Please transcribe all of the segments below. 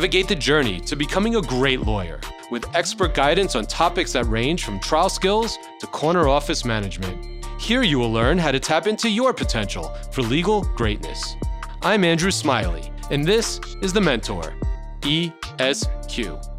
Navigate the journey to becoming a great lawyer with expert guidance on topics that range from trial skills to corner office management. Here you will learn how to tap into your potential for legal greatness. I'm Andrew Smiley, and this is The Mentor, ESQ.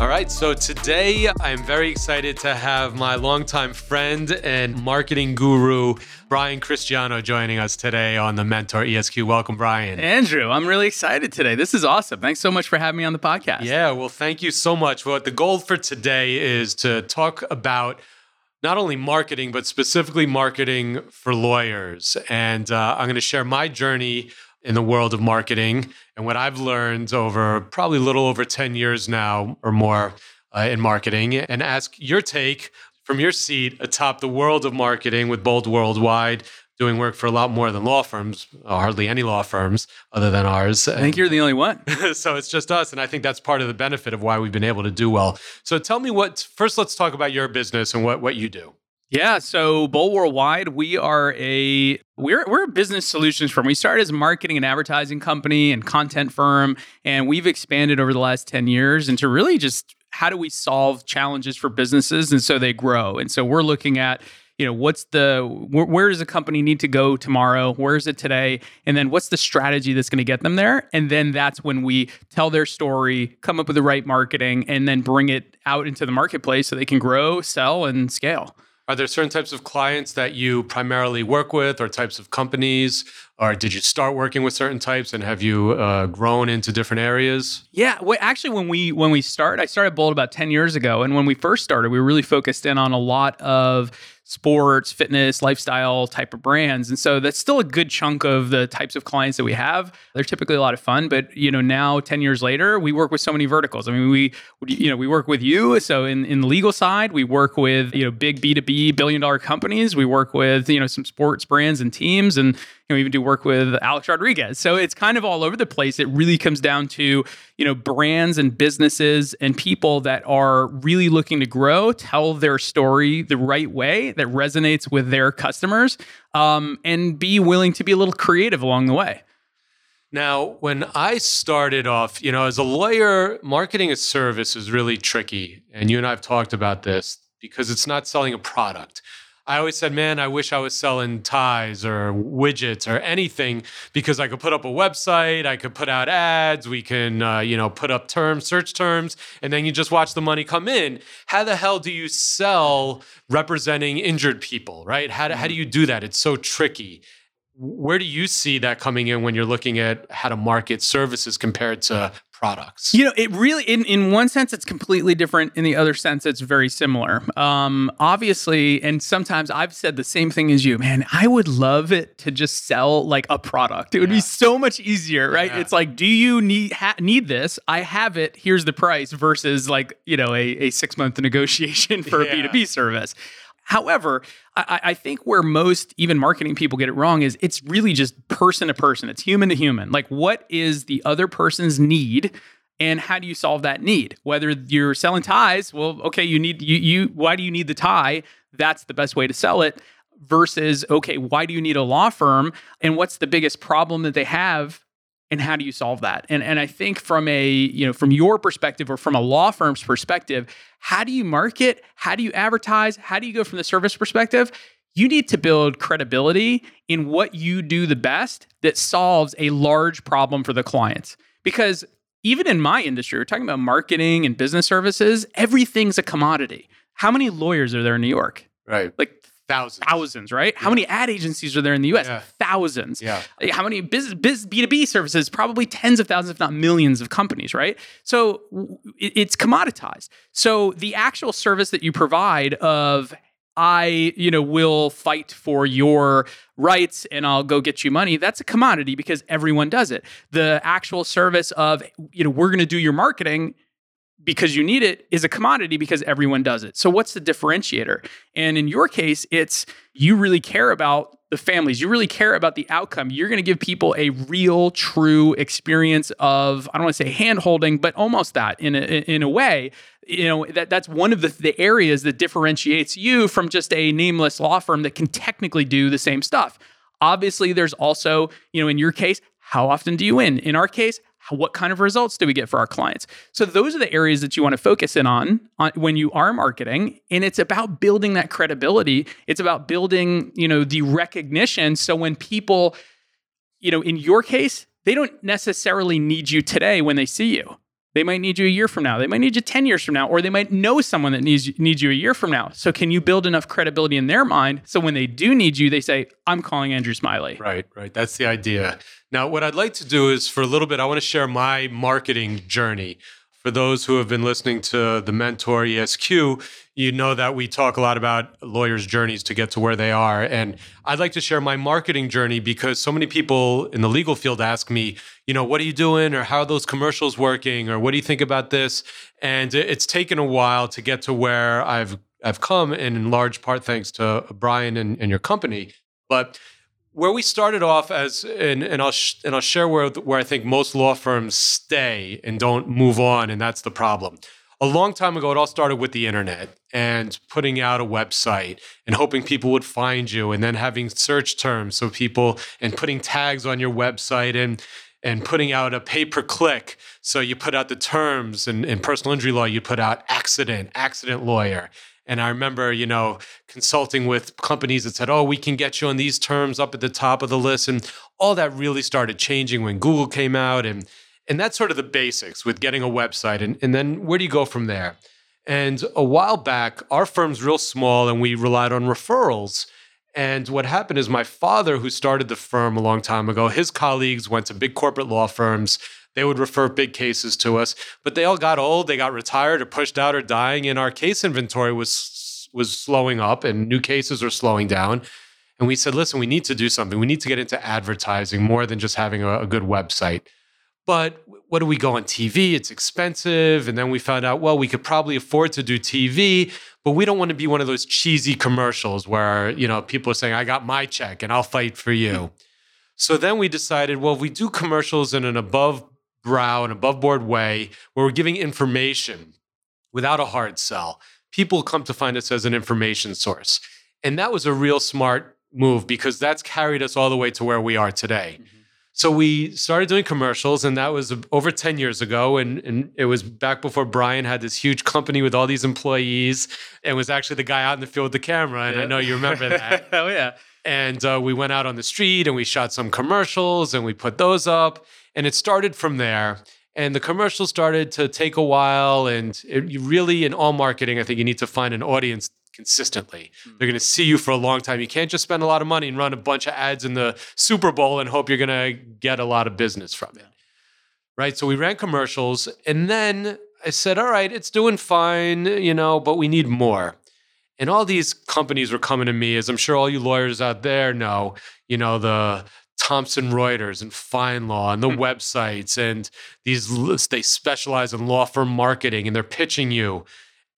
All right, so today I'm very excited to have my longtime friend and marketing guru, Brian Cristiano, joining us today on the Mentor ESQ. Welcome, Brian. Andrew, I'm really excited today. This is awesome. Thanks so much for having me on the podcast. Yeah, well, thank you so much. Well, the goal for today is to talk about not only marketing, but specifically marketing for lawyers. And uh, I'm going to share my journey in the world of marketing and what I've learned over probably a little over 10 years now or more uh, in marketing and ask your take from your seat atop the world of marketing with Bold Worldwide, doing work for a lot more than law firms, uh, hardly any law firms other than ours. I think you're the only one. so it's just us. And I think that's part of the benefit of why we've been able to do well. So tell me what, first, let's talk about your business and what, what you do. Yeah, so Bold Worldwide, we are a we're we're a business solutions firm. We started as a marketing and advertising company and content firm, and we've expanded over the last 10 years into really just how do we solve challenges for businesses? And so they grow. And so we're looking at you know what's the where, where, does a company need to go tomorrow? Where is it today? And then what's the strategy that's going to get them there? And then that's when we tell their story come up with the right marketing and then bring it out into the marketplace so they can grow sell and scale are there certain types of clients that you primarily work with, or types of companies, or did you start working with certain types and have you uh, grown into different areas? Yeah, well, actually, when we when we start, I started Bold about ten years ago, and when we first started, we really focused in on a lot of sports, fitness, lifestyle type of brands. And so that's still a good chunk of the types of clients that we have. They're typically a lot of fun, but you know, now 10 years later, we work with so many verticals. I mean, we you know, we work with you, so in in the legal side, we work with, you know, big B2B billion dollar companies. We work with, you know, some sports brands and teams and you know, even do work with Alex Rodriguez. So it's kind of all over the place. It really comes down to, you know, brands and businesses and people that are really looking to grow, tell their story the right way that resonates with their customers, um, and be willing to be a little creative along the way. Now, when I started off, you know, as a lawyer, marketing a service is really tricky. And you and I have talked about this because it's not selling a product. I always said, man, I wish I was selling ties or widgets or anything because I could put up a website, I could put out ads, we can, uh, you know, put up terms, search terms, and then you just watch the money come in. How the hell do you sell representing injured people, right? How do, how do you do that? It's so tricky. Where do you see that coming in when you're looking at how to market services compared to products? You know, it really, in, in one sense, it's completely different. In the other sense, it's very similar. Um, obviously, and sometimes I've said the same thing as you, man, I would love it to just sell like a product. It would yeah. be so much easier, right? Yeah. It's like, do you need ha- need this? I have it. Here's the price versus like, you know, a, a six month negotiation for yeah. a B2B service. However, I, I, think where most even marketing people get it wrong is it's really just person to person. It's human to human. Like, what is the other person's need? And how do you solve that need? Whether you're selling ties, well, okay, you need you you why do you need the tie? That's the best way to sell it. Versus, okay, why do you need a law firm? And what's the biggest problem that they have? And how do you solve that? And and i think from a you know from your perspective or from a law firm's perspective how do you market? How do you advertise? How do you go from the service perspective? You need to build credibility in what you do the best that solves a large problem for the clients. Because even in my industry we're talking about marketing and business services everything's a commodity. How many lawyers are there in new york? Right. Like Thousands. Thousands, right? Yeah. How many ad agencies are there in the US? Yeah. Thousands. Yeah. Eh, how many business, business, B2B services? Probably tens of thousands, if not millions of companies, right? So it's commoditized. So the actual service that you provide of, I, you know, will fight for your rights and I'll go get you money. That's a commodity because everyone does it. The actual service of, you know, we're going to do your marketing because you need it is a commodity because everyone does it. So what's the differentiator? And in your case, it's you really care about the families. You really care about the outcome. You're going to give people a real, true experience of I don't want to say hand holding, but almost that in a, in a way. You know that that's one of the, the areas that differentiates you from just a nameless law firm that can technically do the same stuff. Obviously, there's also, you know, in your case, how often do you win? In our case, what kind of results do we get for our clients? So those are the areas that you want to focus in on, on when you are marketing and it's about building that credibility. It's about building, you know, the recognition so when people you know, in your case, they don't necessarily need you today when they see you. They might need you a year from now. They might need you 10 years from now, or they might know someone that needs, needs you a year from now. So, can you build enough credibility in their mind so when they do need you, they say, I'm calling Andrew Smiley? Right, right. That's the idea. Now, what I'd like to do is for a little bit, I want to share my marketing journey. For those who have been listening to the Mentor ESQ, you know that we talk a lot about lawyers' journeys to get to where they are. And I'd like to share my marketing journey because so many people in the legal field ask me, you know, what are you doing? Or how are those commercials working? Or what do you think about this? And it's taken a while to get to where I've I've come, and in large part thanks to Brian and, and your company. But where we started off as and, and I'll sh- and I'll share where where I think most law firms stay and don't move on and that's the problem. A long time ago it all started with the internet and putting out a website and hoping people would find you and then having search terms so people and putting tags on your website and and putting out a pay per click. So you put out the terms and in personal injury law, you put out accident, accident lawyer. And I remember, you know, consulting with companies that said, oh, we can get you on these terms up at the top of the list. And all that really started changing when Google came out. And, and that's sort of the basics with getting a website. And, and then where do you go from there? And a while back, our firm's real small and we relied on referrals. And what happened is my father, who started the firm a long time ago, his colleagues went to big corporate law firms. They would refer big cases to us, but they all got old, they got retired or pushed out or dying, and our case inventory was was slowing up and new cases are slowing down. And we said, listen, we need to do something. We need to get into advertising more than just having a, a good website. But what do we go on TV? It's expensive. And then we found out, well, we could probably afford to do TV, but we don't want to be one of those cheesy commercials where, you know, people are saying, I got my check and I'll fight for you. So then we decided, well, if we do commercials in an above brow and above board way where we're giving information without a hard sell, people come to find us as an information source. And that was a real smart move because that's carried us all the way to where we are today. Mm-hmm. So we started doing commercials, and that was over 10 years ago. And, and it was back before Brian had this huge company with all these employees and was actually the guy out in the field with the camera. And I know you remember that. oh, yeah. And uh, we went out on the street and we shot some commercials and we put those up. And it started from there. And the commercials started to take a while. And it, you really, in all marketing, I think you need to find an audience consistently. Mm-hmm. They're going to see you for a long time. You can't just spend a lot of money and run a bunch of ads in the Super Bowl and hope you're going to get a lot of business from it. Right. So we ran commercials and then I said, all right, it's doing fine, you know, but we need more. And all these companies were coming to me, as I'm sure all you lawyers out there know, you know, the Thomson Reuters and FindLaw and the mm-hmm. websites and these they specialize in law firm marketing and they're pitching you.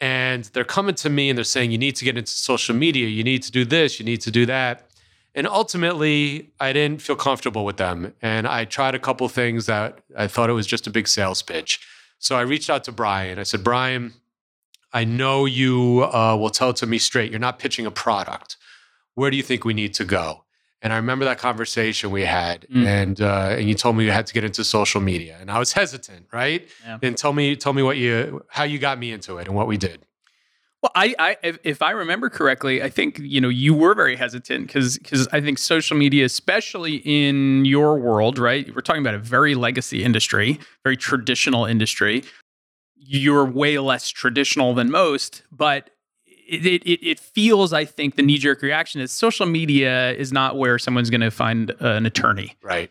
And they're coming to me and they're saying you need to get into social media. You need to do this. You need to do that. And ultimately i didn't feel comfortable with them. And i tried a couple things that i thought it was just a big sales pitch. So i reached out to brian. I said brian i know you uh, will tell it to me straight you're not pitching a product where do you think we need to go and I remember that conversation we had, mm. and uh, and you told me you had to get into social media, and I was hesitant, right? Yeah. And tell me, tell me what you, how you got me into it, and what we did. Well, I, I, if I remember correctly, I think you know you were very hesitant because because I think social media, especially in your world, right? We're talking about a very legacy industry, very traditional industry. You're way less traditional than most, but it, it, it feels, I think, the knee jerk reaction is social media is not where someone's going to find an attorney. Right.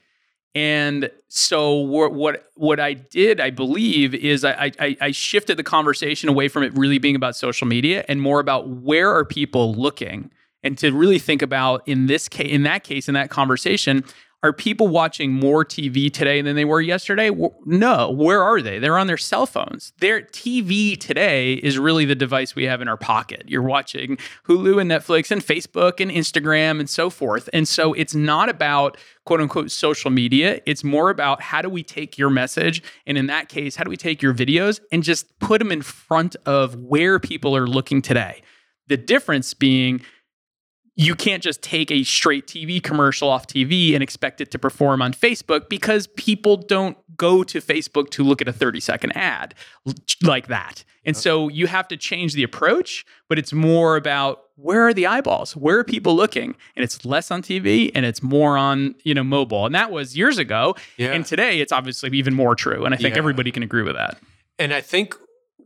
And so what what what I did, I believe, is I, I, I shifted the conversation away from it really being about social media and more about where are people looking, and to really think about in this case, in that case, in that conversation, are people watching more TV today than they were yesterday? No. Where are they? They're on their cell phones. Their TV today is really the device we have in our pocket. You're watching Hulu and Netflix and Facebook and Instagram and so forth. And so it's not about quote unquote social media. It's more about how do we take your message? And in that case, how do we take your videos and just put them in front of where people are looking today? The difference being you can't just take a straight TV commercial off TV and expect it to perform on Facebook because people don't go to Facebook to look at a 30 second ad like that. And so you have to change the approach, but it's more about where are the eyeballs? Where are people looking? And it's less on TV and it's more on, you know, mobile. And that was years ago. Yeah. And today it's obviously even more true. And I think Yeah. everybody can agree with that. And I think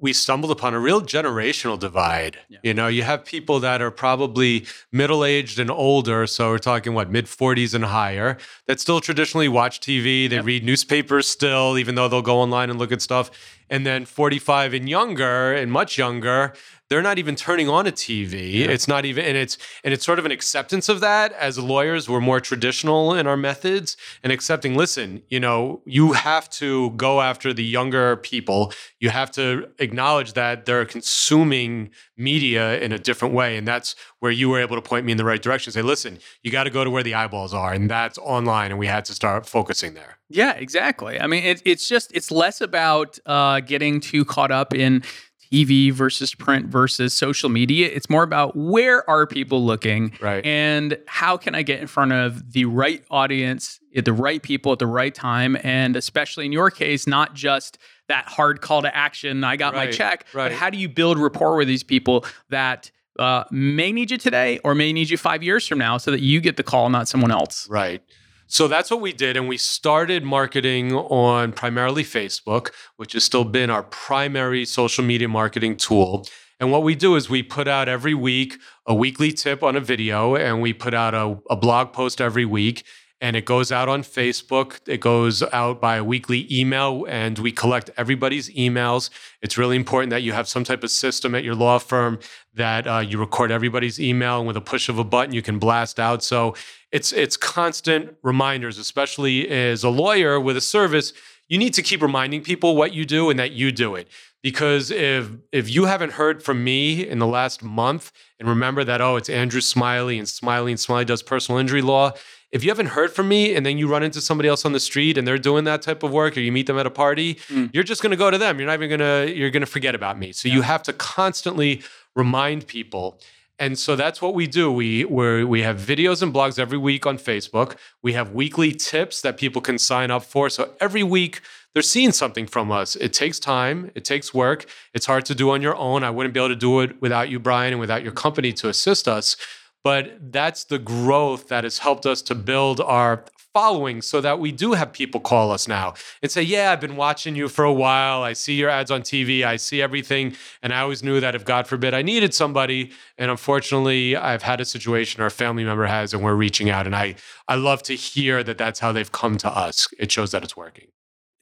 we stumbled upon a real generational divide. Yeah. You know, you have people that are probably middle aged and older. So we're talking what, mid 40s and higher, that still traditionally watch TV. They Yep. read newspapers still, even though they'll go online and look at stuff. And then 45 and younger and much younger, they're not even turning on a TV. It's not even, and it's and it's sort of an acceptance of that. As lawyers, we're more traditional in our methods and accepting. Listen, you know, you have to go after the younger people. You have to acknowledge that they're consuming media in a different way, and that's where you were able to point me in the right direction. Say, listen, you got to go to where the eyeballs are, and that's online, and we had to start focusing there. Yeah, exactly. I mean, it, it's just it's less about uh, getting too caught up in TV versus print versus social media. It's more about where are people looking, Right. and how can I get in front of the right audience, the right people at the right time, and especially in your case, not just that hard call to action. I got my check, right. but how do you build rapport with these people that uh, may need you today or may need you five years from now, so that you get the call, not someone else. Right. So that's what we did. And we started marketing on primarily Facebook, which has still been our primary social media marketing tool. And what we do is we put out every week a weekly tip on a video, and we put out a, a blog post every week. And it goes out on Facebook. It goes out by a weekly email, and we collect everybody's emails. It's really important that you have some type of system at your law firm that uh, you record everybody's email, and with a push of a button, you can blast out. So it's it's constant reminders, especially as a lawyer with a service. You need to keep reminding people what you do and that you do it. Because if if you haven't heard from me in the last month, and remember that oh, it's Andrew Smiley and Smiley and Smiley does personal injury law. If you haven't heard from me and then you run into somebody else on the street and they're doing that type of work or you meet them at a party, Mm. you're just going to go to them. You're not even going to you're going to forget about me. So you have to constantly remind people. And so that's what we do. We we we have videos and blogs every week on Facebook. We have weekly tips that people can sign up for. So every week they're seeing something from us. It takes time, it takes work. It's hard to do on your own. I wouldn't be able to do it without you, Brian, and without your company to assist us. But that's the growth that has helped us to build our following so that we do have people call us now and say, Yeah, I've been watching you for a while. I see your ads on TV. I see everything. And I always knew that if God forbid I needed somebody, and unfortunately I've had a situation or a family member has, and we're reaching out. And I, I love to hear that that's how they've come to us. It shows that it's working.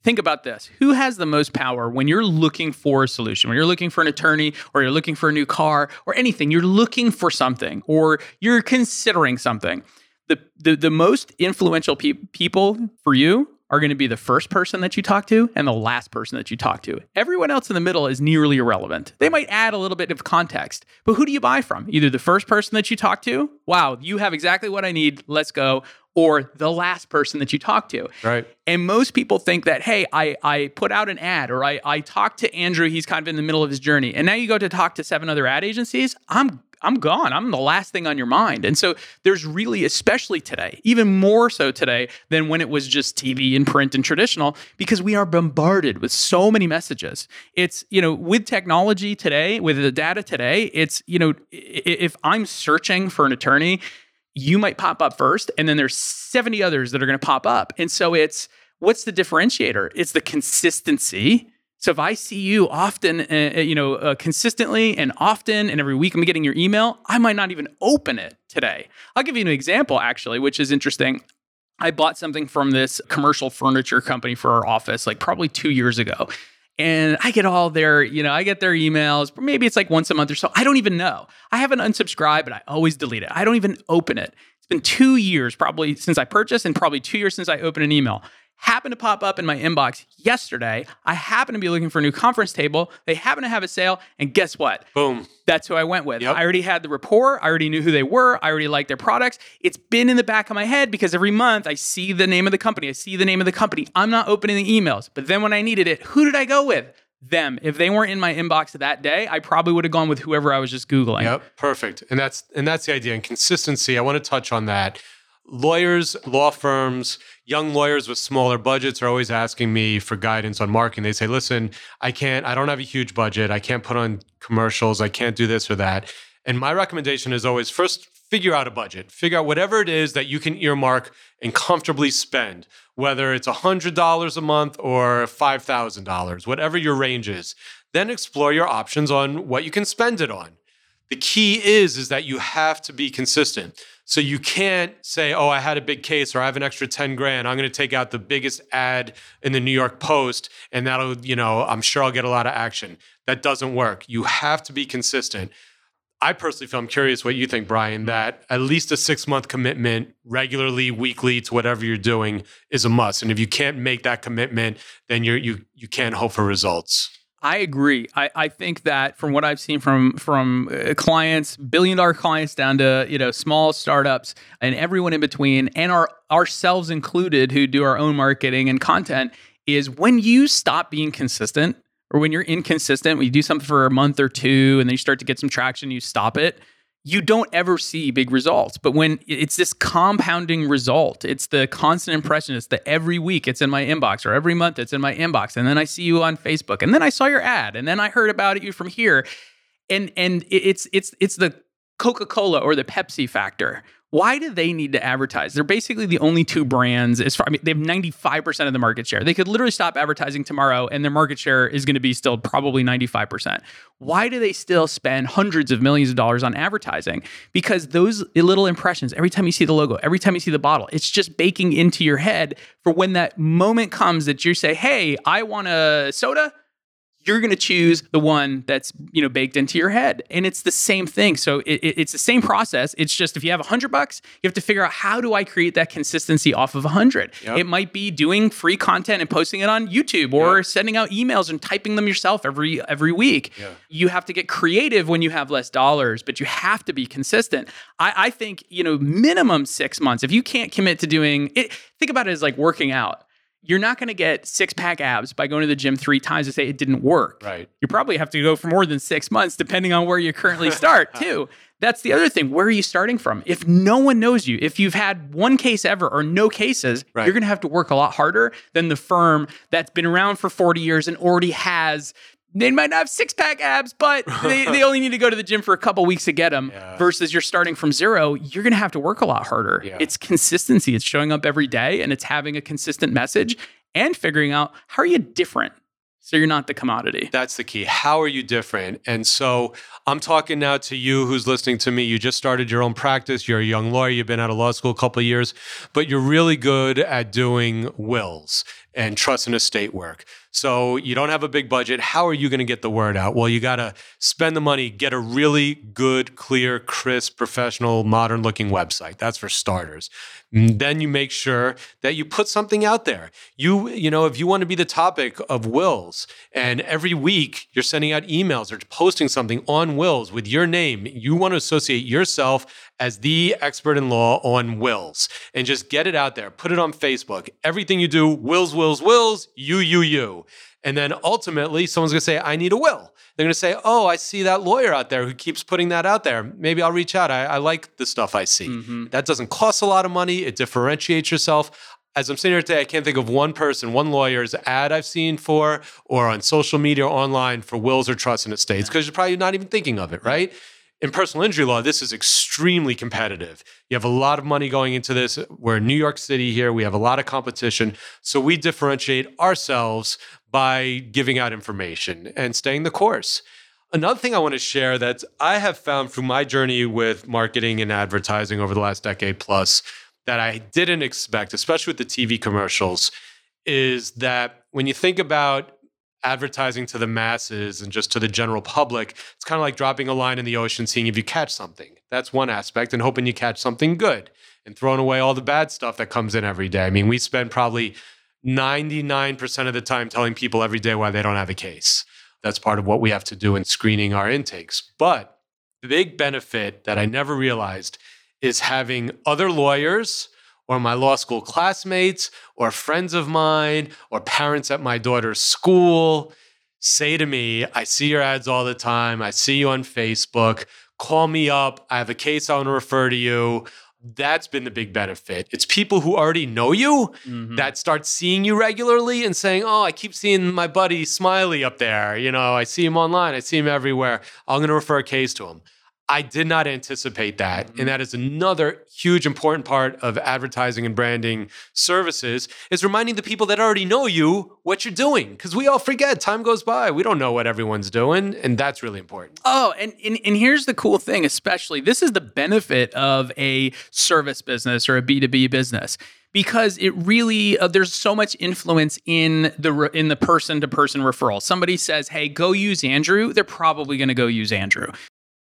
Think about this who has the most power when you're looking for a solution when you're looking for an attorney or you're looking for a new car or anything you're looking for something or you're considering something the the, the most influential pe- people for you are going to be the first person that you talk to and the last person that you talk to. Everyone else in the middle is nearly irrelevant. They might add a little bit of context, but who do you buy from? Either the first person that you talk to, wow, you have exactly what I need, let's go, or the last person that you talk to. Right. And most people think that, hey, I, I put out an ad or I, I talked to Andrew, he's kind of in the middle of his journey. And now you go to talk to seven other ad agencies, I'm I'm gone. I'm the last thing on your mind. And so there's really, especially today, even more so today than when it was just TV and print and traditional, because we are bombarded with so many messages. It's, you know, with technology today, with the data today, it's, you know, if I'm searching for an attorney, you might pop up first and then there's 70 others that are going to pop up. And so it's what's the differentiator? It's the consistency. So if i see you often uh, uh, you know uh, consistently and often and every week i'm getting your email i might not even open it today. I'll give you an example actually which is interesting. I bought something from this commercial furniture company for our office like probably two years ago. And I get all their, you know, I get their emails. Maybe it's like once a month or so. I don't even know. I haven't unsubscribed, but I always delete it. I don't even open it. It's been two years probably since I purchased and probably two years since I opened an email. Happened to pop up in my inbox yesterday. I happen to be looking for a new conference table. They happen to have a sale. And guess what? Boom. That's who I went with. Yep. I already had the rapport. I already knew who they were. I already liked their products. It's been in the back of my head because every month I see the name of the company. I see the name of the company. I'm not opening the emails. But then when I needed it, who did I go with? them. If they weren't in my inbox that day, I probably would have gone with whoever I was just Googling. Yep, perfect. And that's and that's the idea. And consistency, I want to touch on that. Lawyers, law firms, young lawyers with smaller budgets are always asking me for guidance on marketing. They say, listen, I can't, I don't have a huge budget. I can't put on commercials. I can't do this or that. And my recommendation is always first figure out a budget. Figure out whatever it is that you can earmark and comfortably spend, whether it's $100 a month or $5,000, whatever your range is. Then explore your options on what you can spend it on. The key is is that you have to be consistent. So you can't say, "Oh, I had a big case or I have an extra 10 grand. I'm going to take out the biggest ad in the New York Post and that'll, you know, I'm sure I'll get a lot of action." That doesn't work. You have to be consistent. I personally feel I'm curious what you think, Brian, that at least a six month commitment regularly, weekly to whatever you're doing is a must. And if you can't make that commitment, then you're you you can't hope for results. I agree. I, I think that from what I've seen from from uh, clients, billion dollar clients down to you know small startups and everyone in between, and our ourselves included, who do our own marketing and content, is when you stop being consistent or when you're inconsistent, when you do something for a month or two and then you start to get some traction, you stop it, you don't ever see big results. But when it's this compounding result, it's the constant impression, it's the every week it's in my inbox or every month it's in my inbox. And then I see you on Facebook and then I saw your ad and then I heard about you from here. And and it's it's it's the Coca-Cola or the Pepsi factor why do they need to advertise? They're basically the only two brands as far I mean they have 95% of the market share. They could literally stop advertising tomorrow and their market share is going to be still probably 95%. Why do they still spend hundreds of millions of dollars on advertising? Because those little impressions, every time you see the logo, every time you see the bottle, it's just baking into your head for when that moment comes that you say, "Hey, I want a soda." You're going to choose the one that's you know baked into your head. And it's the same thing. So it, it, it's the same process. It's just if you have a hundred bucks you have to figure out how do i create that consistency off of a hundred. Yep. it might be doing free content and posting it on youtube or yep. sending out emails and typing them yourself every every week. Yeah. you have to get creative when you have less dollars but you have to be consistent. I, I think you know minimum six months if you can't commit to doing it think about it as like working out you're not going to get six pack abs by going to the gym three times to say it didn't work. Right. You probably have to go for more than six months, depending on where you currently start, too. That's the other thing. Where are you starting from? If no one knows you, if you've had one case ever or no cases, right. you're going to have to work a lot harder than the firm that's been around for 40 years and already has they might not have six pack abs, but they, they only need to go to the gym for a couple weeks to get them. Yeah. Versus you're starting from zero, you're going to have to work a lot harder. Yeah. It's consistency. It's showing up every day and it's having a consistent message and figuring out how are you different so you're not the commodity. That's the key. How are you different? And so I'm talking now to you who's listening to me. You just started your own practice. You're a young lawyer. You've been out of law school a couple of years, but you're really good at doing wills and trust and estate work. So you don't have a big budget. How are you going to get the word out? Well, you got to spend the money, get a really good, clear, crisp, professional, modern looking website. That's for starters. And then you make sure that you put something out there. You, you know, if you want to be the topic of wills and every week you're sending out emails or posting something on wills with your name, you want to associate yourself as the expert in law on wills and just get it out there. Put it on Facebook. Everything you do, wills, wills, wills, you, you, you. And then ultimately, someone's going to say, I need a will. They're going to say, Oh, I see that lawyer out there who keeps putting that out there. Maybe I'll reach out. I, I like the stuff I see. Mm-hmm. That doesn't cost a lot of money, it differentiates yourself. As I'm sitting here today, I can't think of one person, one lawyer's ad I've seen for or on social media or online for wills or trusts and estates because you're probably not even thinking of it, right? In personal injury law, this is extremely competitive. You have a lot of money going into this. We're in New York City here. We have a lot of competition. So we differentiate ourselves by giving out information and staying the course. Another thing I want to share that I have found through my journey with marketing and advertising over the last decade plus that I didn't expect, especially with the TV commercials, is that when you think about advertising to the masses and just to the general public, it's kind of like dropping a line in the ocean, seeing if you catch something. That's one aspect, and hoping you catch something good and throwing away all the bad stuff that comes in every day. I mean, we spend probably 99% of the time telling people every day why they don't have a case. That's part of what we have to do in screening our intakes. But the big benefit that I never realized is having other lawyers or my law school classmates or friends of mine or parents at my daughter's school say to me, I see your ads all the time. I see you on Facebook. Call me up. I have a case I want to refer to you. That's been the big benefit. It's people who already know you Mhm. that start seeing you regularly and saying, Oh, I keep seeing my buddy Smiley up there. You know, I see him online, I see him everywhere. I'm going to refer a case to him. I did not anticipate that. Mhm. And that is another huge important part of advertising and branding services is reminding the people that already know you what you're doing. Because we all forget, time goes by. We don't know what everyone's doing. And that's really important. Oh, and, and and here's the cool thing, especially this is the benefit of a service business or a B2B business because it really uh, there's so much influence in the re- in the person to person referral. Somebody says, "Hey, go use Andrew." They're probably going to go use Andrew.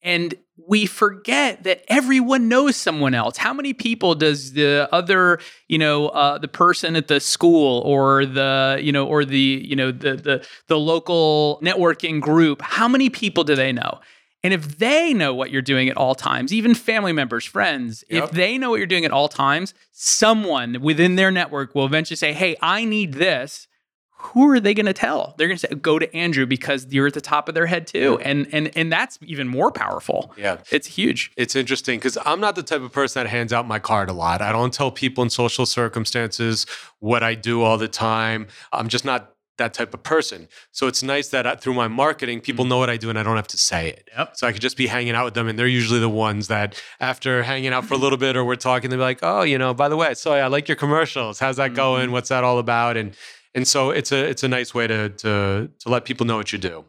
And we forget that everyone knows someone else. How many people does the other, you know, uh, the person at the school or the, you know, or the, you know, the the the local networking group? How many people do they know? And if they know what you're doing at all times, even family members, friends, Yep. if they know what you're doing at all times, someone within their network will eventually say, "Hey, I need this." Who are they going to tell? They're going to say, "Go to Andrew because you're at the top of their head too." And and and that's even more powerful. Yeah. It's huge. It's interesting because I'm not the type of person that hands out my card a lot. I don't tell people in social circumstances what I do all the time. I'm just not that type of person. So it's nice that I, through my marketing, people mm. know what I do and I don't have to say it. Yep. So I could just be hanging out with them. And they're usually the ones that, after hanging out for a little bit or we're talking, they're like, oh, you know, by the way, so I like your commercials. How's that mm-hmm. going? What's that all about? And and so it's a it's a nice way to to to let people know what you do.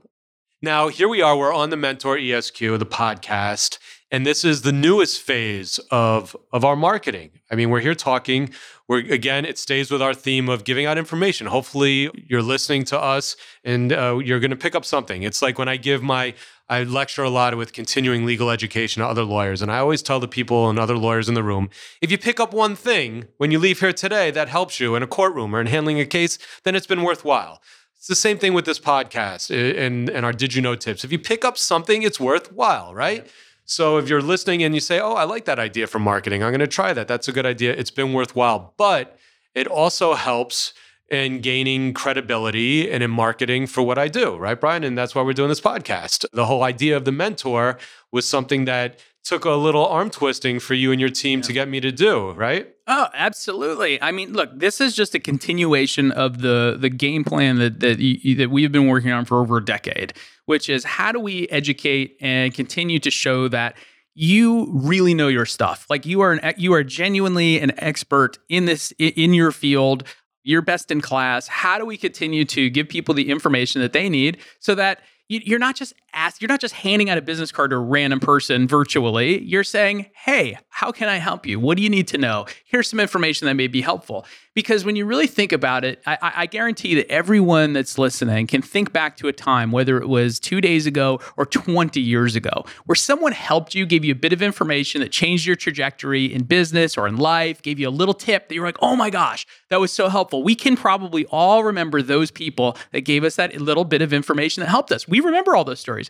Now, here we are. We're on the Mentor ESQ, the podcast, and this is the newest phase of of our marketing. I mean, we're here talking. We're again, it stays with our theme of giving out information. Hopefully, you're listening to us and uh, you're going to pick up something. It's like when I give my I lecture a lot with continuing legal education to other lawyers, and I always tell the people and other lawyers in the room if you pick up one thing when you leave here today that helps you in a courtroom or in handling a case, then it's been worthwhile. It's the same thing with this podcast and, and our Did You Know tips. If you pick up something, it's worthwhile, right? So if you're listening and you say, Oh, I like that idea for marketing, I'm going to try that. That's a good idea. It's been worthwhile. But it also helps in gaining credibility and in marketing for what I do, right, Brian? And that's why we're doing this podcast. The whole idea of the mentor was something that took a little arm twisting for you and your team to get me to do, right? Oh, absolutely. I mean, look, this is just a continuation of the the game plan that that you, that we have been working on for over a decade, which is how do we educate and continue to show that you really know your stuff. Like you are an you are genuinely an expert in this in your field. You're best in class. How do we continue to give people the information that they need so that you're not just ask you're not just handing out a business card to a random person virtually. You're saying hey how can i help you? What do you need to know? Here's some information that may be helpful. Because when you really think about it I, I- guarantee that everyone that's listening can think back to a time whether it was two days ago or 20 years ago where someone helped you gave you a bit of information that changed your trajectory in business or in life gave you a little tip that you're like oh my gosh that was so helpful. We can probably all remember those people that gave us that little bit of information that helped us we remember all those stories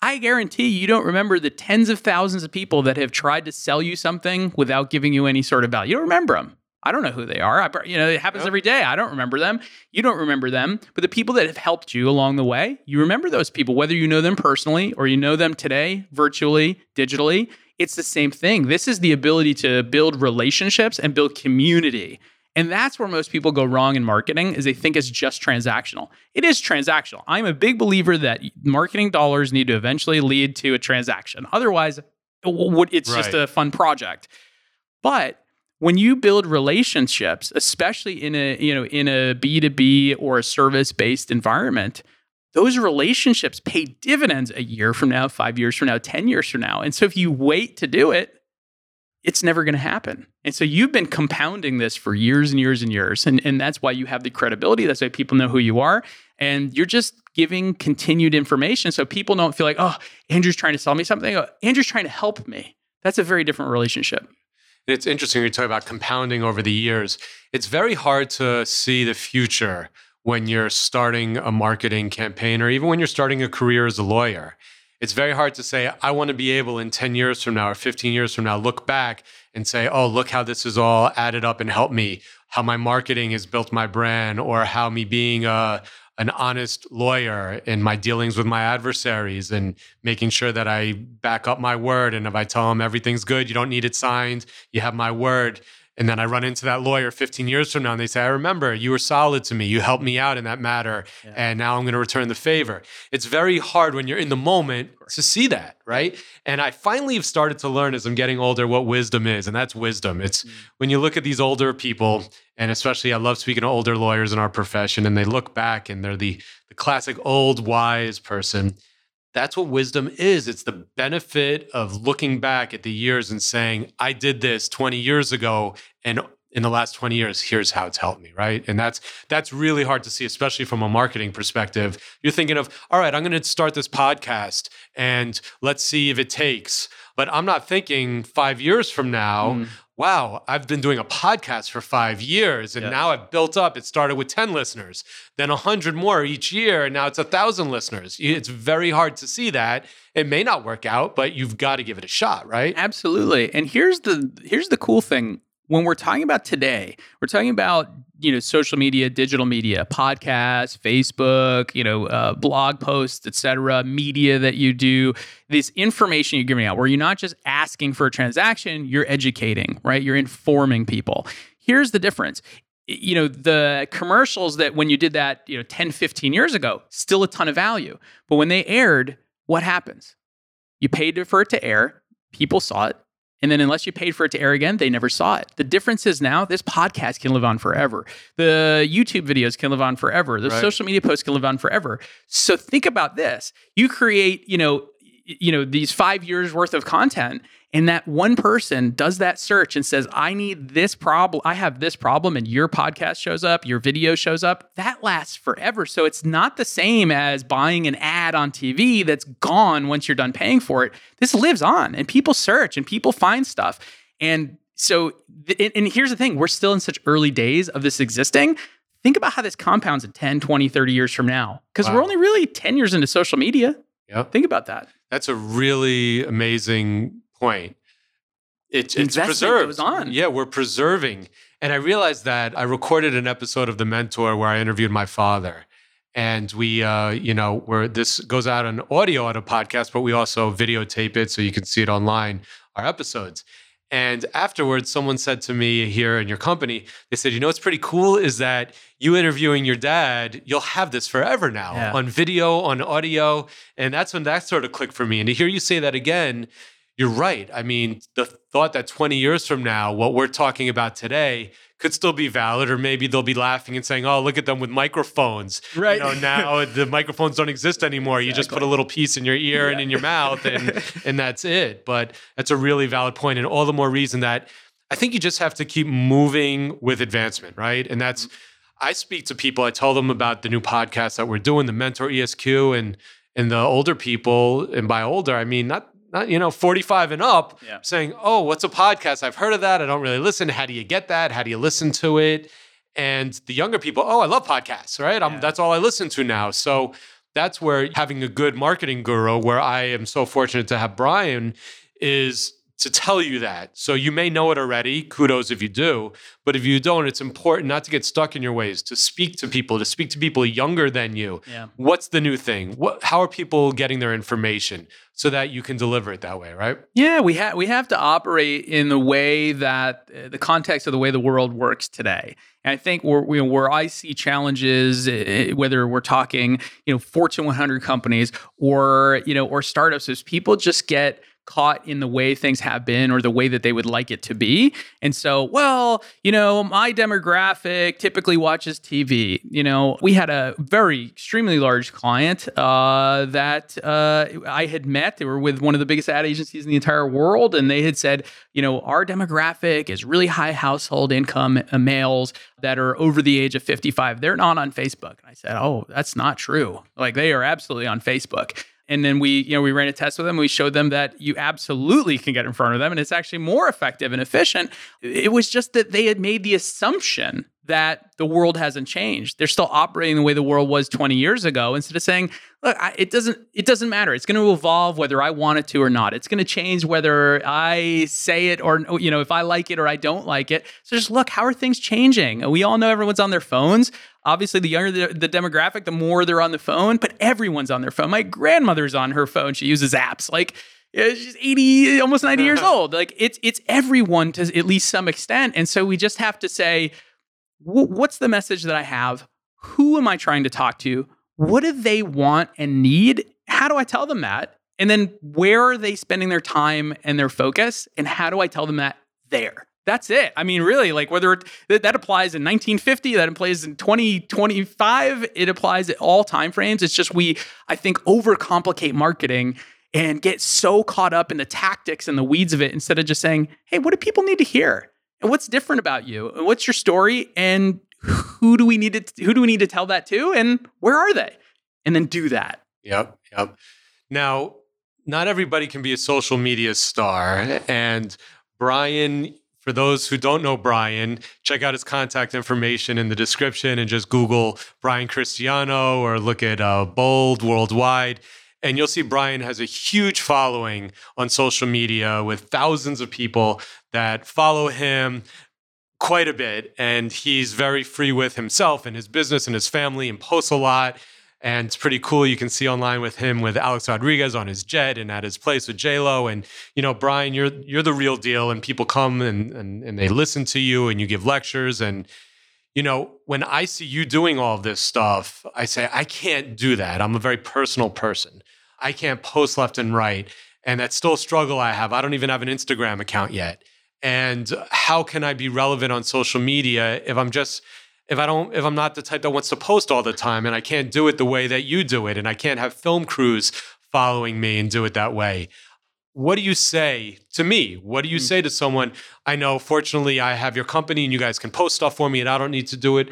I guarantee you don't remember the tens of thousands of people that have tried to sell you something without giving you any sort of value. You don't remember them. I don't know who they are. I, you know, it happens Yep. every day. I don't remember them. You don't remember them. But the people that have helped you along the way, you remember those people, whether you know them personally or you know them today, virtually, digitally. It's the same thing. This is the ability to build relationships and build community. And that's where most people go wrong in marketing is they think it's just transactional. It is transactional. I'm a big believer that marketing dollars need to eventually lead to a transaction. Otherwise, it's just Right. a fun project. But when you build relationships, especially in a, you know, in a B2B or a service-based environment, those relationships pay dividends a year from now, 5 years from now, 10 years from now. And so if you wait to do it, it's never going to happen. And so you've been compounding this for years and years and years. And, and that's why you have the credibility. That's why people know who you are. And you're just giving continued information so people don't feel like, oh, Andrew's trying to sell me something. Andrew's trying to help me. That's a very different relationship. It's interesting you talk about compounding over the years. It's very hard to see the future when you're starting a marketing campaign or even when you're starting a career as a lawyer. It's very hard to say, I want to be able in 10 years from now or 15 years from now, look back and say, oh, look how this is all added up and helped me, how my marketing has built my brand, or how me being a, an honest lawyer in my dealings with my adversaries and making sure that I back up my word. And if I tell them everything's good, you don't need it signed, you have my word. And then I run into that lawyer 15 years from now and they say, I remember you were solid to me. You helped me out in that matter. Yeah. And now I'm going to return the favor. It's very hard when you're in the moment to see that, right? And I finally have started to learn as I'm getting older what wisdom is. And that's wisdom. It's mm. when you look at these older people, and especially I love speaking to older lawyers in our profession, and they look back and they're the, the classic old wise person that's what wisdom is. It's the benefit of looking back at the years and saying, I did this 20 years ago and in the last 20 years here's how it's helped me right? And that's that's really hard to see especially from a marketing perspective. You're thinking of all right i'm going to start this podcast and let's see if it takes but i'm not thinking 5 years from now mm wow, I've been doing a podcast for five years and yeah. now I've built up. It started with 10 listeners, then 100 more each year, and now it's a 1,000 listeners. It's very hard to see that. It may not work out, but you've got to give it a shot, right? Absolutely. And here's the here's the cool thing when we're talking about today, we're talking about you know social media, digital media, podcasts, Facebook, you know, uh, blog posts, etc., media that you do. This information you're giving out, where you're not just asking for a transaction, you're educating, right? You're informing people. Here's the difference. You know, the commercials that when you did that, you know, 10, 15 years ago, still a ton of value. But when they aired, what happens? You paid for it to air, people saw it, and then, unless you paid for it to air again, they never saw it. The difference is now this podcast can live on forever. The YouTube videos can live on forever. The right. social media posts can live on forever. So think about this: you create, you know, you know, these five years worth of content, and that one person does that search and says, I need this problem, I have this problem, and your podcast shows up, your video shows up, that lasts forever. So it's not the same as buying an ad on TV that's gone once you're done paying for it. This lives on, and people search and people find stuff. And so, and here's the thing we're still in such early days of this existing. Think about how this compounds in 10, 20, 30 years from now, because wow. we're only really 10 years into social media. Yep. Think about that. That's a really amazing point. It, it's preserved. on. Yeah, we're preserving. And I realized that I recorded an episode of The Mentor where I interviewed my father. And we, uh, you know, where this goes out on audio on a podcast, but we also videotape it so you can see it online, our episodes. And afterwards, someone said to me here in your company, they said, you know, what's pretty cool is that you interviewing your dad, you'll have this forever now yeah. on video, on audio. And that's when that sort of clicked for me. And to hear you say that again, you're right. I mean, the thought that 20 years from now, what we're talking about today could still be valid, or maybe they'll be laughing and saying, "Oh, look at them with microphones." Right. You know, now the microphones don't exist anymore. Exactly. You just put a little piece in your ear yeah. and in your mouth, and and that's it. But that's a really valid point, and all the more reason that I think you just have to keep moving with advancement, right? And that's mm-hmm. I speak to people. I tell them about the new podcast that we're doing, the Mentor ESQ, and and the older people, and by older I mean not not you know 45 and up yeah. saying oh what's a podcast? I've heard of that. I don't really listen. How do you get that? How do you listen to it? And the younger people oh i love podcasts right? Yeah. that's all i listen to now. So that's where having a good marketing guru where i am so fortunate to have brian is to tell you that. So you may know it already. Kudos if you do. But if you don't, it's important not to get stuck in your ways, to speak to people, to speak to people younger than you. Yeah. What's the new thing? What, how are people getting their information so that you can deliver it that way, right? Yeah, we have we have to operate in the way that uh, the context of the way the world works today. And I think where, you know, where I see challenges, uh, whether we're talking, you know, Fortune 100 companies or, you know, or startups, is people just get caught in the way things have been or the way that they would like it to be. And so, well, you know, my demographic typically watches TV. You know, we had a very extremely large client uh, that uh, I had met. They were with one of the biggest ad agencies in the entire world. And they had said, you know, our demographic is really high household income uh, males that are over the age of 55. They're not on Facebook. And I said, oh, that's not true. Like they are absolutely on Facebook and then we you know we ran a test with them. We showed them that you absolutely can get in front of them and it's actually more effective and efficient. It was just that they had made the assumption that the world hasn't changed. They're still operating the way the world was 20 years ago instead of saying look I, it doesn't it doesn't matter. It's going to evolve whether i want it to or not. It's going to change whether i say it or you know if i like it or i don't like it. So just look how are things changing? We all know everyone's on their phones Obviously, the younger the, the, demographic, the more they're on the phone, but everyone's on their phone. My grandmother's on her phone. She uses apps. Like she's 80, almost 90 years uh-huh. old. Like it's it's everyone to at least some extent. And so we just have to say, what's the message that I have? Who am I trying to talk to? What do they want and need? How do I tell them that? And then where are they spending their time and their focus? And how do I tell them that there? That's it. I mean, really, like whether it, that applies in 1950, that applies in 2025, it applies at all time frames. It's just we, I think, overcomplicate marketing and get so caught up in the tactics and the weeds of it instead of just saying, hey, what do people need to hear? And what's different about you? And what's your story? And who do we need to who do we need to tell that to? And where are they? And then do that. Yep. Yep. Now, not everybody can be a social media star. And Brian, for those who don't know Brian, check out his contact information in the description and just Google Brian Cristiano or look at uh, Bold Worldwide. And you'll see Brian has a huge following on social media with thousands of people that follow him quite a bit. And he's very free with himself and his business and his family and posts a lot and it's pretty cool. You can see online with him with Alex Rodriguez on his jet and at his place with J Lo. And you know, Brian, you're you're the real deal, and people come and, and and they listen to you, and you give lectures. And you know, when I see you doing all this stuff, I say I can't do that. I'm a very personal person. I can't post left and right, and that's still a struggle I have. I don't even have an Instagram account yet. And how can I be relevant on social media if I'm just if I don't, if I'm not the type that wants to post all the time and I can't do it the way that you do it and I can't have film crews following me and do it that way. What do you say to me? What do you mm. say to someone? I know, fortunately, I have your company and you guys can post stuff for me and I don't need to do it.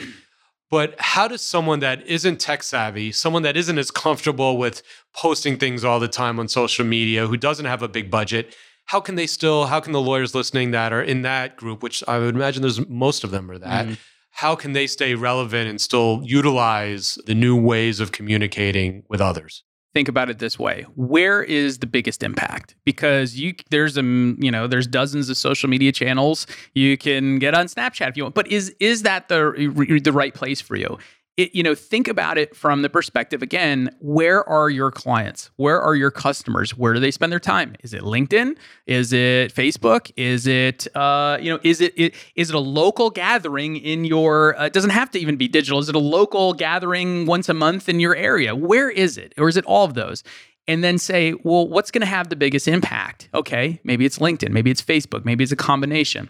But how does someone that isn't tech savvy, someone that isn't as comfortable with posting things all the time on social media, who doesn't have a big budget, how can they still, how can the lawyers listening that are in that group, which I would imagine there's most of them are that, mm how can they stay relevant and still utilize the new ways of communicating with others? Think about it this way: Where is the biggest impact? Because you there's a you know there's dozens of social media channels. You can get on Snapchat if you want, but is is that the the right place for you? It, you know, think about it from the perspective again, where are your clients? Where are your customers? Where do they spend their time? Is it LinkedIn? Is it Facebook? Is it, uh, you know, is it, it is it a local gathering in your, uh, it doesn't have to even be digital. Is it a local gathering once a month in your area? Where is it? Or is it all of those? and then say, well, what's going to have the biggest impact? Okay, maybe it's LinkedIn, maybe it's Facebook, maybe it's a combination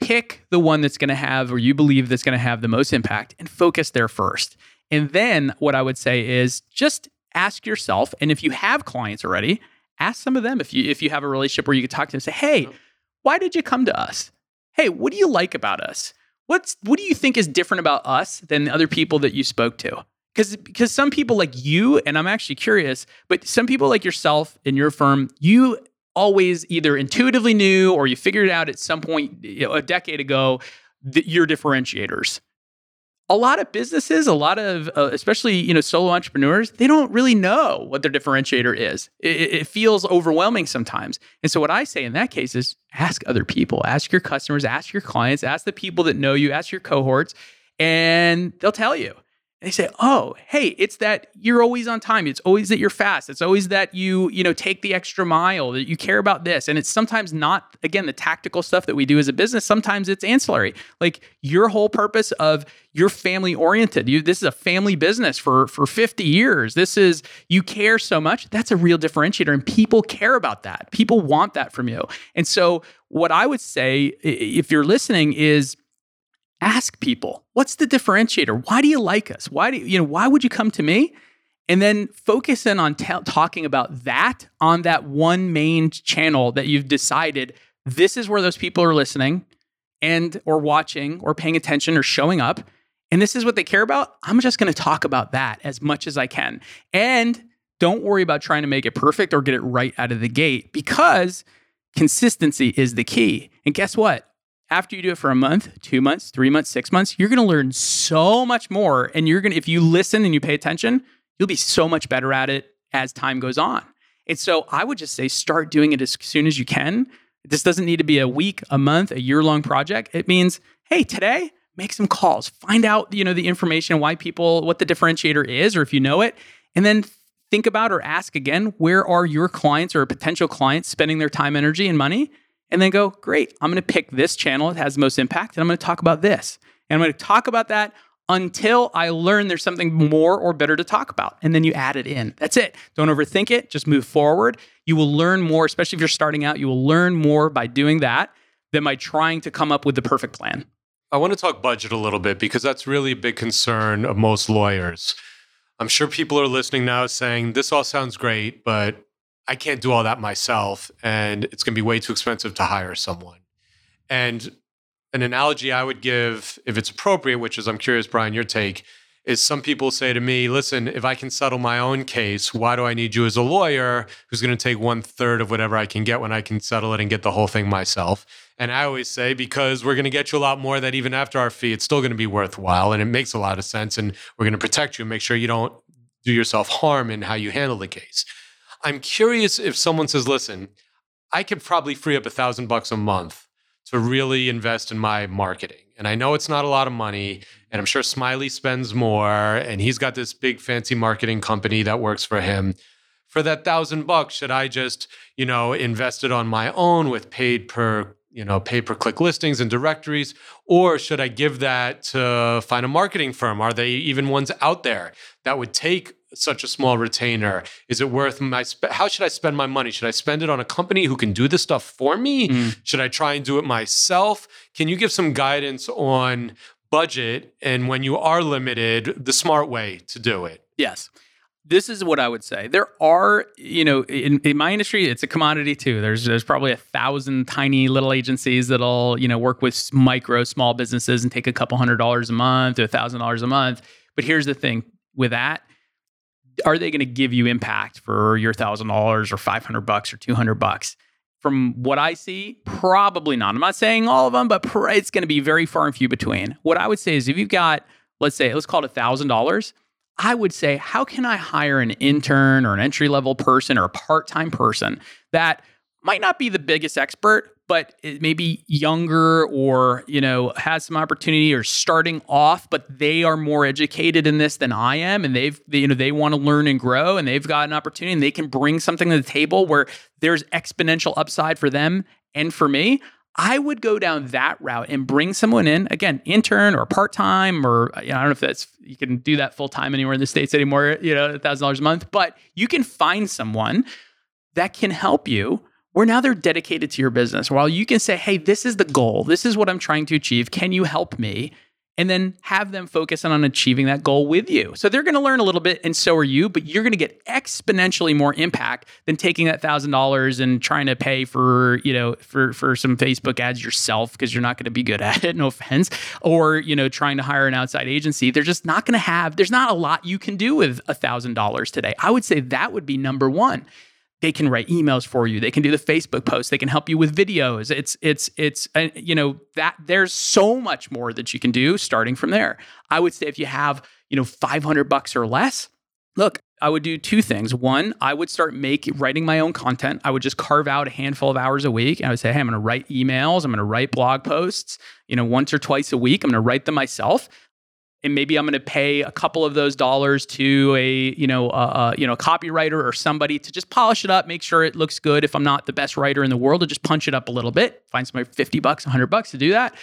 pick the one that's going to have or you believe that's going to have the most impact and focus there first. And then what I would say is just ask yourself and if you have clients already, ask some of them if you if you have a relationship where you could talk to them say, "Hey, why did you come to us? Hey, what do you like about us? What's what do you think is different about us than the other people that you spoke to?" Because because some people like you and I'm actually curious, but some people like yourself in your firm, you always either intuitively knew or you figured out at some point you know, a decade ago that your differentiators. A lot of businesses, a lot of uh, especially you know solo entrepreneurs, they don't really know what their differentiator is. It, it feels overwhelming sometimes. And so what I say in that case is ask other people, ask your customers, ask your clients, ask the people that know you, ask your cohorts, and they'll tell you they say, "Oh, hey, it's that you're always on time. It's always that you're fast. It's always that you, you know, take the extra mile, that you care about this." And it's sometimes not again the tactical stuff that we do as a business. Sometimes it's ancillary. Like your whole purpose of you're family oriented. You this is a family business for for 50 years. This is you care so much. That's a real differentiator and people care about that. People want that from you. And so what I would say if you're listening is ask people what's the differentiator? Why do you like us? Why do you, you know why would you come to me? And then focus in on t- talking about that on that one main channel that you've decided this is where those people are listening and or watching or paying attention or showing up and this is what they care about i'm just going to talk about that as much as i can. And don't worry about trying to make it perfect or get it right out of the gate because consistency is the key. And guess what after you do it for a month, two months, three months, six months, you're going to learn so much more. And you're going to, if you listen and you pay attention, you'll be so much better at it as time goes on. And so I would just say start doing it as soon as you can. This doesn't need to be a week, a month, a year long project. It means, hey, today, make some calls, find out, you know, the information why people what the differentiator is or if you know it, and then think about or ask again, where are your clients or potential clients spending their time, energy and money? And then go, "Great, I'm going to pick this channel that has the most impact and I'm going to talk about this." And I'm going to talk about that until I learn there's something more or better to talk about. And then you add it in. That's it. Don't overthink it. Just move forward. You will learn more, especially if you're starting out, you will learn more by doing that than by trying to come up with the perfect plan. I want to talk budget a little bit because that's really a big concern of most lawyers. I'm sure people are listening now saying, This all sounds great, but I can't do all that myself. And it's going to be way too expensive to hire someone. And an analogy I would give, if it's appropriate, which is I'm curious, Brian, your take, is some people say to me, listen, if I can settle my own case, why do I need you as a lawyer who's going to take one third of whatever I can get when I can settle it and get the whole thing myself? And I always say, because we're going to get you a lot more that even after our fee, it's still going to be worthwhile. And it makes a lot of sense. And we're going to protect you and make sure you don't do yourself harm in how you handle the case. I'm curious if someone says, listen, I could probably free up a thousand bucks a month to really invest in my marketing. And I know it's not a lot of money, and I'm sure Smiley spends more, and he's got this big fancy marketing company that works for him. For that thousand bucks, should I just, you know, invest it on my own with paid per, you know, pay per click listings and directories? Or should I give that to find a marketing firm? Are they even ones out there that would take such a small retainer? Is it worth my? How should I spend my money? Should I spend it on a company who can do this stuff for me? Mm. Should I try and do it myself? Can you give some guidance on budget and when you are limited, the smart way to do it? Yes. This is what I would say. There are, you know, in, in my industry, it's a commodity too. There's there's probably a thousand tiny little agencies that'll, you know, work with micro small businesses and take a couple hundred dollars a month to a thousand dollars a month. But here's the thing: with that, are they going to give you impact for your thousand dollars or 500 bucks or 200 bucks? From what I see, probably not. I'm not saying all of them, but it's going to be very far and few between. What I would say is if you've got, let's say, let's call it thousand dollars, I would say, how can I hire an intern or an entry level person or a part time person that might not be the biggest expert, but it may be younger or you know has some opportunity or starting off but they are more educated in this than i am and they've they, you know they want to learn and grow and they've got an opportunity and they can bring something to the table where there's exponential upside for them and for me I would go down that route and bring someone in again, intern or part time, or uh, you know, I don't know if that's you can do that full time anywhere in the states anymore. You know, thousand dollars a month, but you can find someone that can help you where now they're dedicated to your business. While you can say, hey, this is the goal, this is what I'm trying to achieve. Can you help me? And then have them focus on achieving that goal with you. So they're to learn a little bit, and so are you, but you're to get exponentially more impact than taking that thousand dollars and trying to pay for, you know, for for some Facebook ads yourself because you're not to be good at it, no offense, or you know, trying to hire an outside agency. They're just not to have, there's not a lot you can do with a thousand dollars today. I would say that would be number one they can write emails for you. They can do the facebook posts. They can help you with videos. It's it's it's uh, you know that there's so much more that you can do starting from there. I would say if you have you know 500 bucks or less look i would do two things. One i would start make writing my own content. I would just carve out a handful of hours a week. And i would say hey i'm going to write emails. I'm going to write blog posts you know once or twice a week. I'm going to write them myself and maybe I'm going to pay a couple of those dollars to a you know a, you know a copywriter or somebody to just polish it up, make sure it looks good. If I'm not the best writer in the world, to just punch it up a little bit, find somebody 50 bucks, 100 bucks to do that.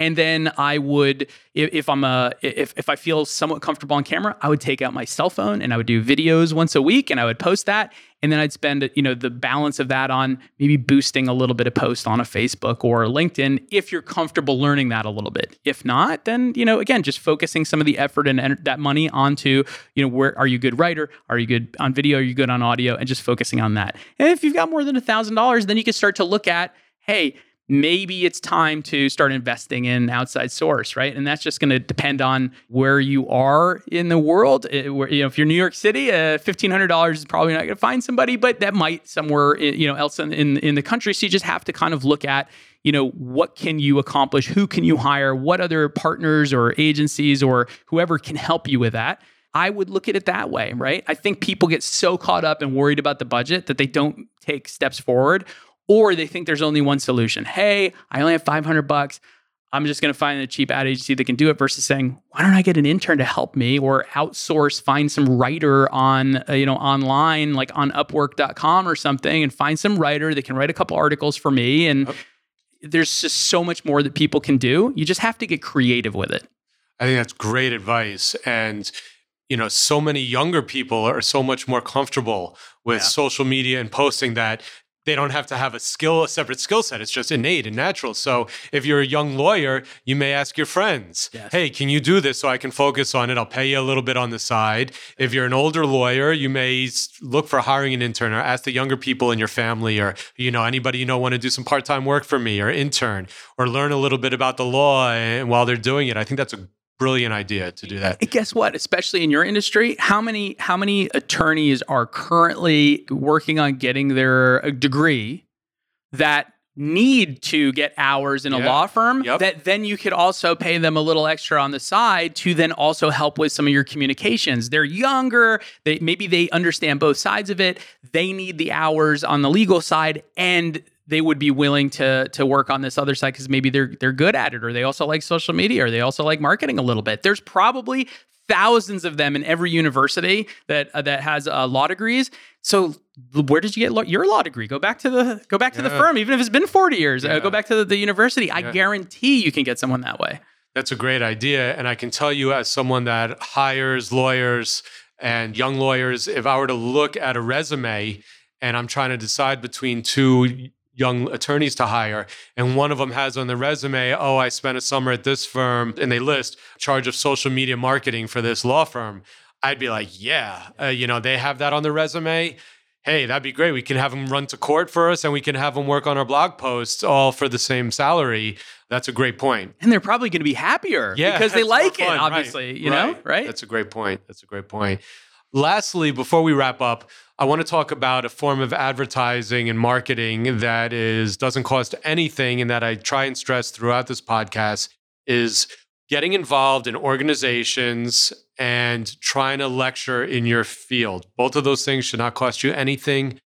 And then I would, if, if I'm a, if, if I feel somewhat comfortable on camera, I would take out my cell phone and I would do videos once a week and I would post that. And then I'd spend, you know, the balance of that on maybe boosting a little bit of post on a Facebook or a LinkedIn if you're comfortable learning that a little bit. If not, then, you know, again, just focusing some of the effort and that money onto, you know, where are you good writer? Are you good on video? Are you good on audio? And just focusing on that. And if you've got more than a thousand dollars, then you can start to look at, hey, maybe it's time to start investing in outside source, right? And that's just going to depend on where you are in the world. It, where, you know, if you're New York City, uh, hundred dollars is probably not going to find somebody, but that might somewhere you know else in, in in the country. So you just have to kind of look at you know what can you accomplish who can you hire what other partners or agencies or whoever can help you with that I would look at it that way, right? I think people get so caught up and worried about the budget that they don't take steps forward or they think there's only one solution. Hey, I only have 500 bucks. I'm just going to find a cheap ad agency that can do it versus saying, why don't I get an intern to help me or outsource, find some writer on, uh, you know, online, like on upwork.com or something and find some writer that can write a couple articles for me. And yep. there's just so much more that people can do. You just have to get creative with it. I think that's great advice. And, you know, so many younger people are so much more comfortable with yeah. social media and posting that they don't have to have a skill, a separate skill set. It's just innate and natural. So if you're a young lawyer, you may ask your friends, yes. hey, can you do this so I can focus on it? I'll pay you a little bit on the side. If you're an older lawyer, you may look for hiring an intern or ask the younger people in your family or, you know, anybody you know want to do some part-time work for me or intern or learn a little bit about the law and while they're doing it. I think that's a brilliant idea to do that. And guess what? Especially in your industry, how many how many attorneys are currently working on getting their uh, degree that need to get hours in a law firm yep. that then you could also pay them a little extra on the side to then also help with some of your communications. They're younger, they maybe they understand both sides of it. They need the hours on the legal side and they would be willing to to work on this other side because maybe they're they're good at it or they also like social media or they also like marketing a little bit. There's probably thousands of them in every university that uh, that has uh, law degrees. So where did you get law- your law degree? Go back to the go back to the firm, even if it's been 40 years. Yeah. Uh, go back to the, the university. Yeah. I guarantee you can get someone that way. That's a great idea, and I can tell you as someone that hires lawyers and young lawyers, if I were to look at a resume and I'm trying to decide between two young attorneys to hire and one of them has on the resume oh i spent a summer at this firm and they list charge of social media marketing for this law firm. I'd be like yeah uh, you know they have that on the resume. Hey that'd be great. We can have them run to court for us and we can have them work on our blog posts all for the same salary. That's a great point. and they're probably going to be happier yeah, because they like it obviously right. you know? Right. right? That's a great point. That's a great point lastly before we wrap up I want to talk about a form of advertising and marketing that is doesn't cost anything and that I try and stress throughout this podcast is getting involved in organizations and trying to lecture in your field. Both of those things should not cost you anything.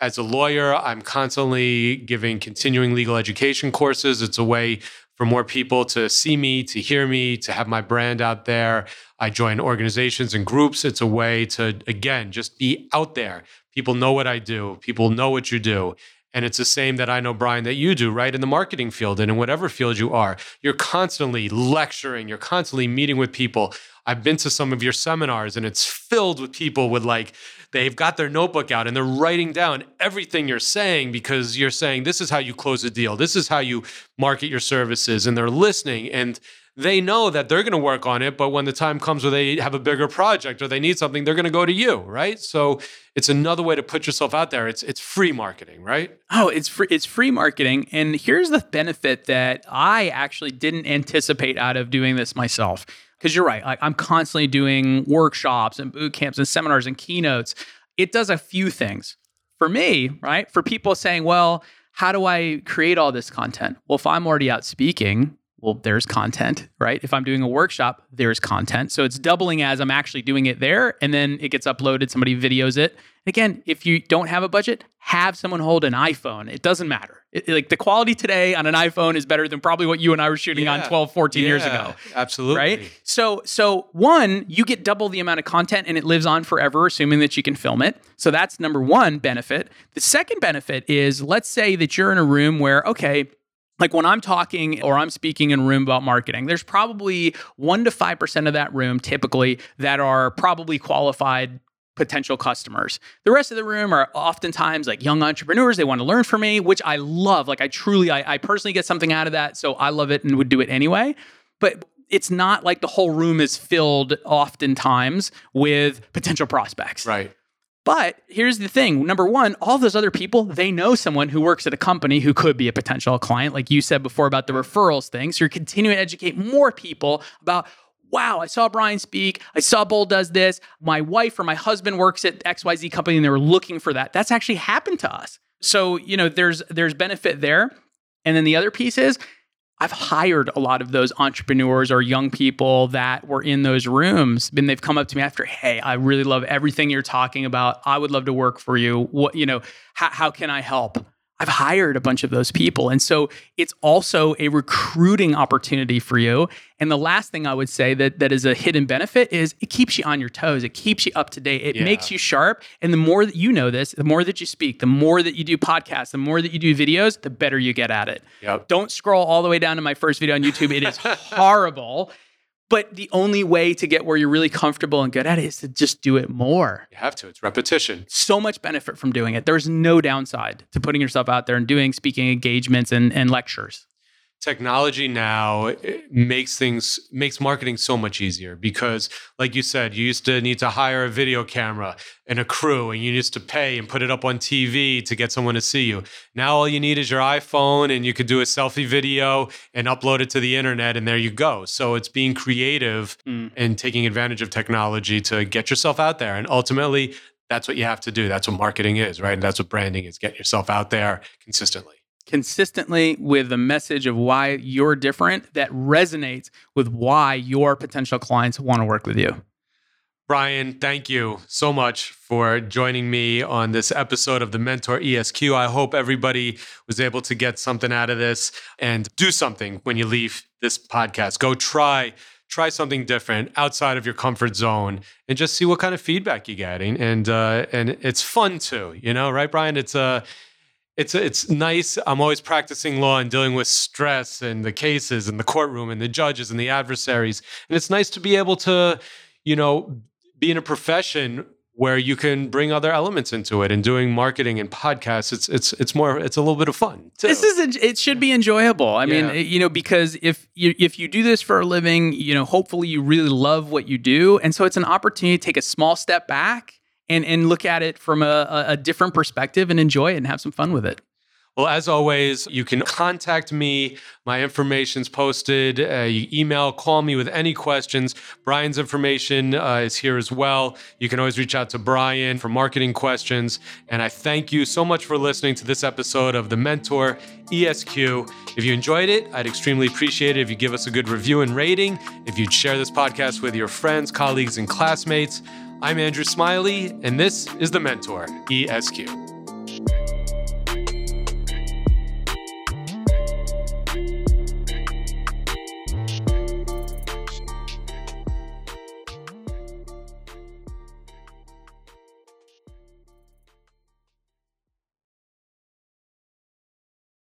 As a lawyer, I'm constantly giving continuing legal education courses. It's a way for more people to see me, to hear me, to have my brand out there. I join organizations and groups. It's a way to, again, just be out there. People know what I do, people know what you do. And it's the same that I know, Brian, that you do, right? In the marketing field and in whatever field you are. You're constantly lecturing, you're constantly meeting with people. I've been to some of your seminars and it's filled with people with like, they've got their notebook out and they're writing down everything you're saying because you're saying, this is how you close a deal, this is how you market your services. And they're listening and they know that they're going to work on it. But when the time comes where they have a bigger project or they need something, they're going to go to you, right? So it's another way to put yourself out there. It's it's free marketing, right? Oh, it's free. It's free marketing. And here's the benefit that I actually didn't anticipate out of doing this myself because you're right. Like I'm constantly doing workshops and boot camps and seminars and keynotes. It does a few things. For me, right? For people saying, well, how do I create all this content? Well, if I'm already out speaking, well, there's content, right? If I'm doing a workshop, there's content. So it's doubling as I'm actually doing it there, and then it gets uploaded, somebody videos it. Again, if you don't have a budget, have someone hold an iPhone. It doesn't matter. It, like the quality today on an iPhone is better than probably what you and I were shooting yeah. on 12, 14 yeah, years ago. Absolutely. Right? So so one, you get double the amount of content and it lives on forever assuming that you can film it. So that's number 1 benefit. The second benefit is let's say that you're in a room where okay, like when I'm talking or I'm speaking in a room about marketing, there's probably 1 to 5% of that room typically that are probably qualified potential customers. The rest of the room are oftentimes like young entrepreneurs. They want to learn from me, which I love. Like I truly, I, I personally get something out of that. So I love it and would do it anyway. But it's not like the whole room is filled oftentimes with potential prospects. Right. But here's the thing number one, all those other people, they know someone who works at a company who could be a potential client, like you said before about the referrals thing. So you're continuing to educate more people about wow, I saw Brian speak. I saw Bold does this. My wife or my husband works at XYZ company and they were looking for that. That's actually happened to us. So, you know, there's there's benefit there. And then the other piece is I've hired a lot of those entrepreneurs or young people that were in those rooms and they've come up to me after, "Hey, I really love everything you're talking about. I would love to work for you. What, you know, how, how can I help?" I've hired a bunch of those people. And so it's also a recruiting opportunity for you. And the last thing I would say that, that is a hidden benefit is it keeps you on your toes. It keeps you up to date. It Yeah. makes you sharp. And the more that you know this, the more that you speak, the more that you do podcasts, the more that you do videos, the better you get at it. Yep. Don't scroll all the way down to my first video on YouTube. It is horrible. But the only way to get where you're really comfortable and good at it is to just do it more. You have to. It's repetition. So much benefit from doing it. There's no downside to putting yourself out there and doing speaking engagements and, and lectures. Technology now makes things makes marketing so much easier because like you said you used to need to hire a video camera and a crew and you used to pay and put it up on TV to get someone to see you. Now all you need is your iPhone and you could do a selfie video and upload it to the internet and there you go. So it's being creative Mm. and taking advantage of technology to get yourself out there. And ultimately that's what you have to do. That's what marketing is right? And that's what branding is. Get yourself out there consistently Consistently with the message of why you're different that resonates with why your potential clients want to work with you. Brian, thank you so much for joining me on this episode of the Mentor ESQ. I hope everybody was able to get something out of this and do something when you leave this podcast. Go try try something different outside of your comfort zone and just see what kind of feedback you're getting and uh, and it's fun too, you know, right Brian? It's a it's it's nice. I'm always practicing law and dealing with stress and the cases and the courtroom and the judges and the adversaries. And it's nice to be able to, you know, be in a profession where you can bring other elements into it and doing marketing and podcasts. It's it's it's more it's a little bit of fun. Too. This is it should be enjoyable. I Yeah. mean, you know, because if you if you do this for a living, you know, hopefully you really love what you do, and so it's an opportunity to take a small step back and and look at it from a, a, different perspective and enjoy it and have some fun with it. Well, as always, you can contact me. My information's posted. Uh, you email, call me with any questions. Brian's information uh, is here as well. You can always reach out to Brian for marketing questions. And I thank you so much for listening to this episode of the Mentor ESQ. If you enjoyed it, I'd extremely appreciate it if you give us a good review and rating. If you'd share this podcast with your friends, colleagues, and classmates. I'm Andrew Smiley, and this is the Mentor ESQ.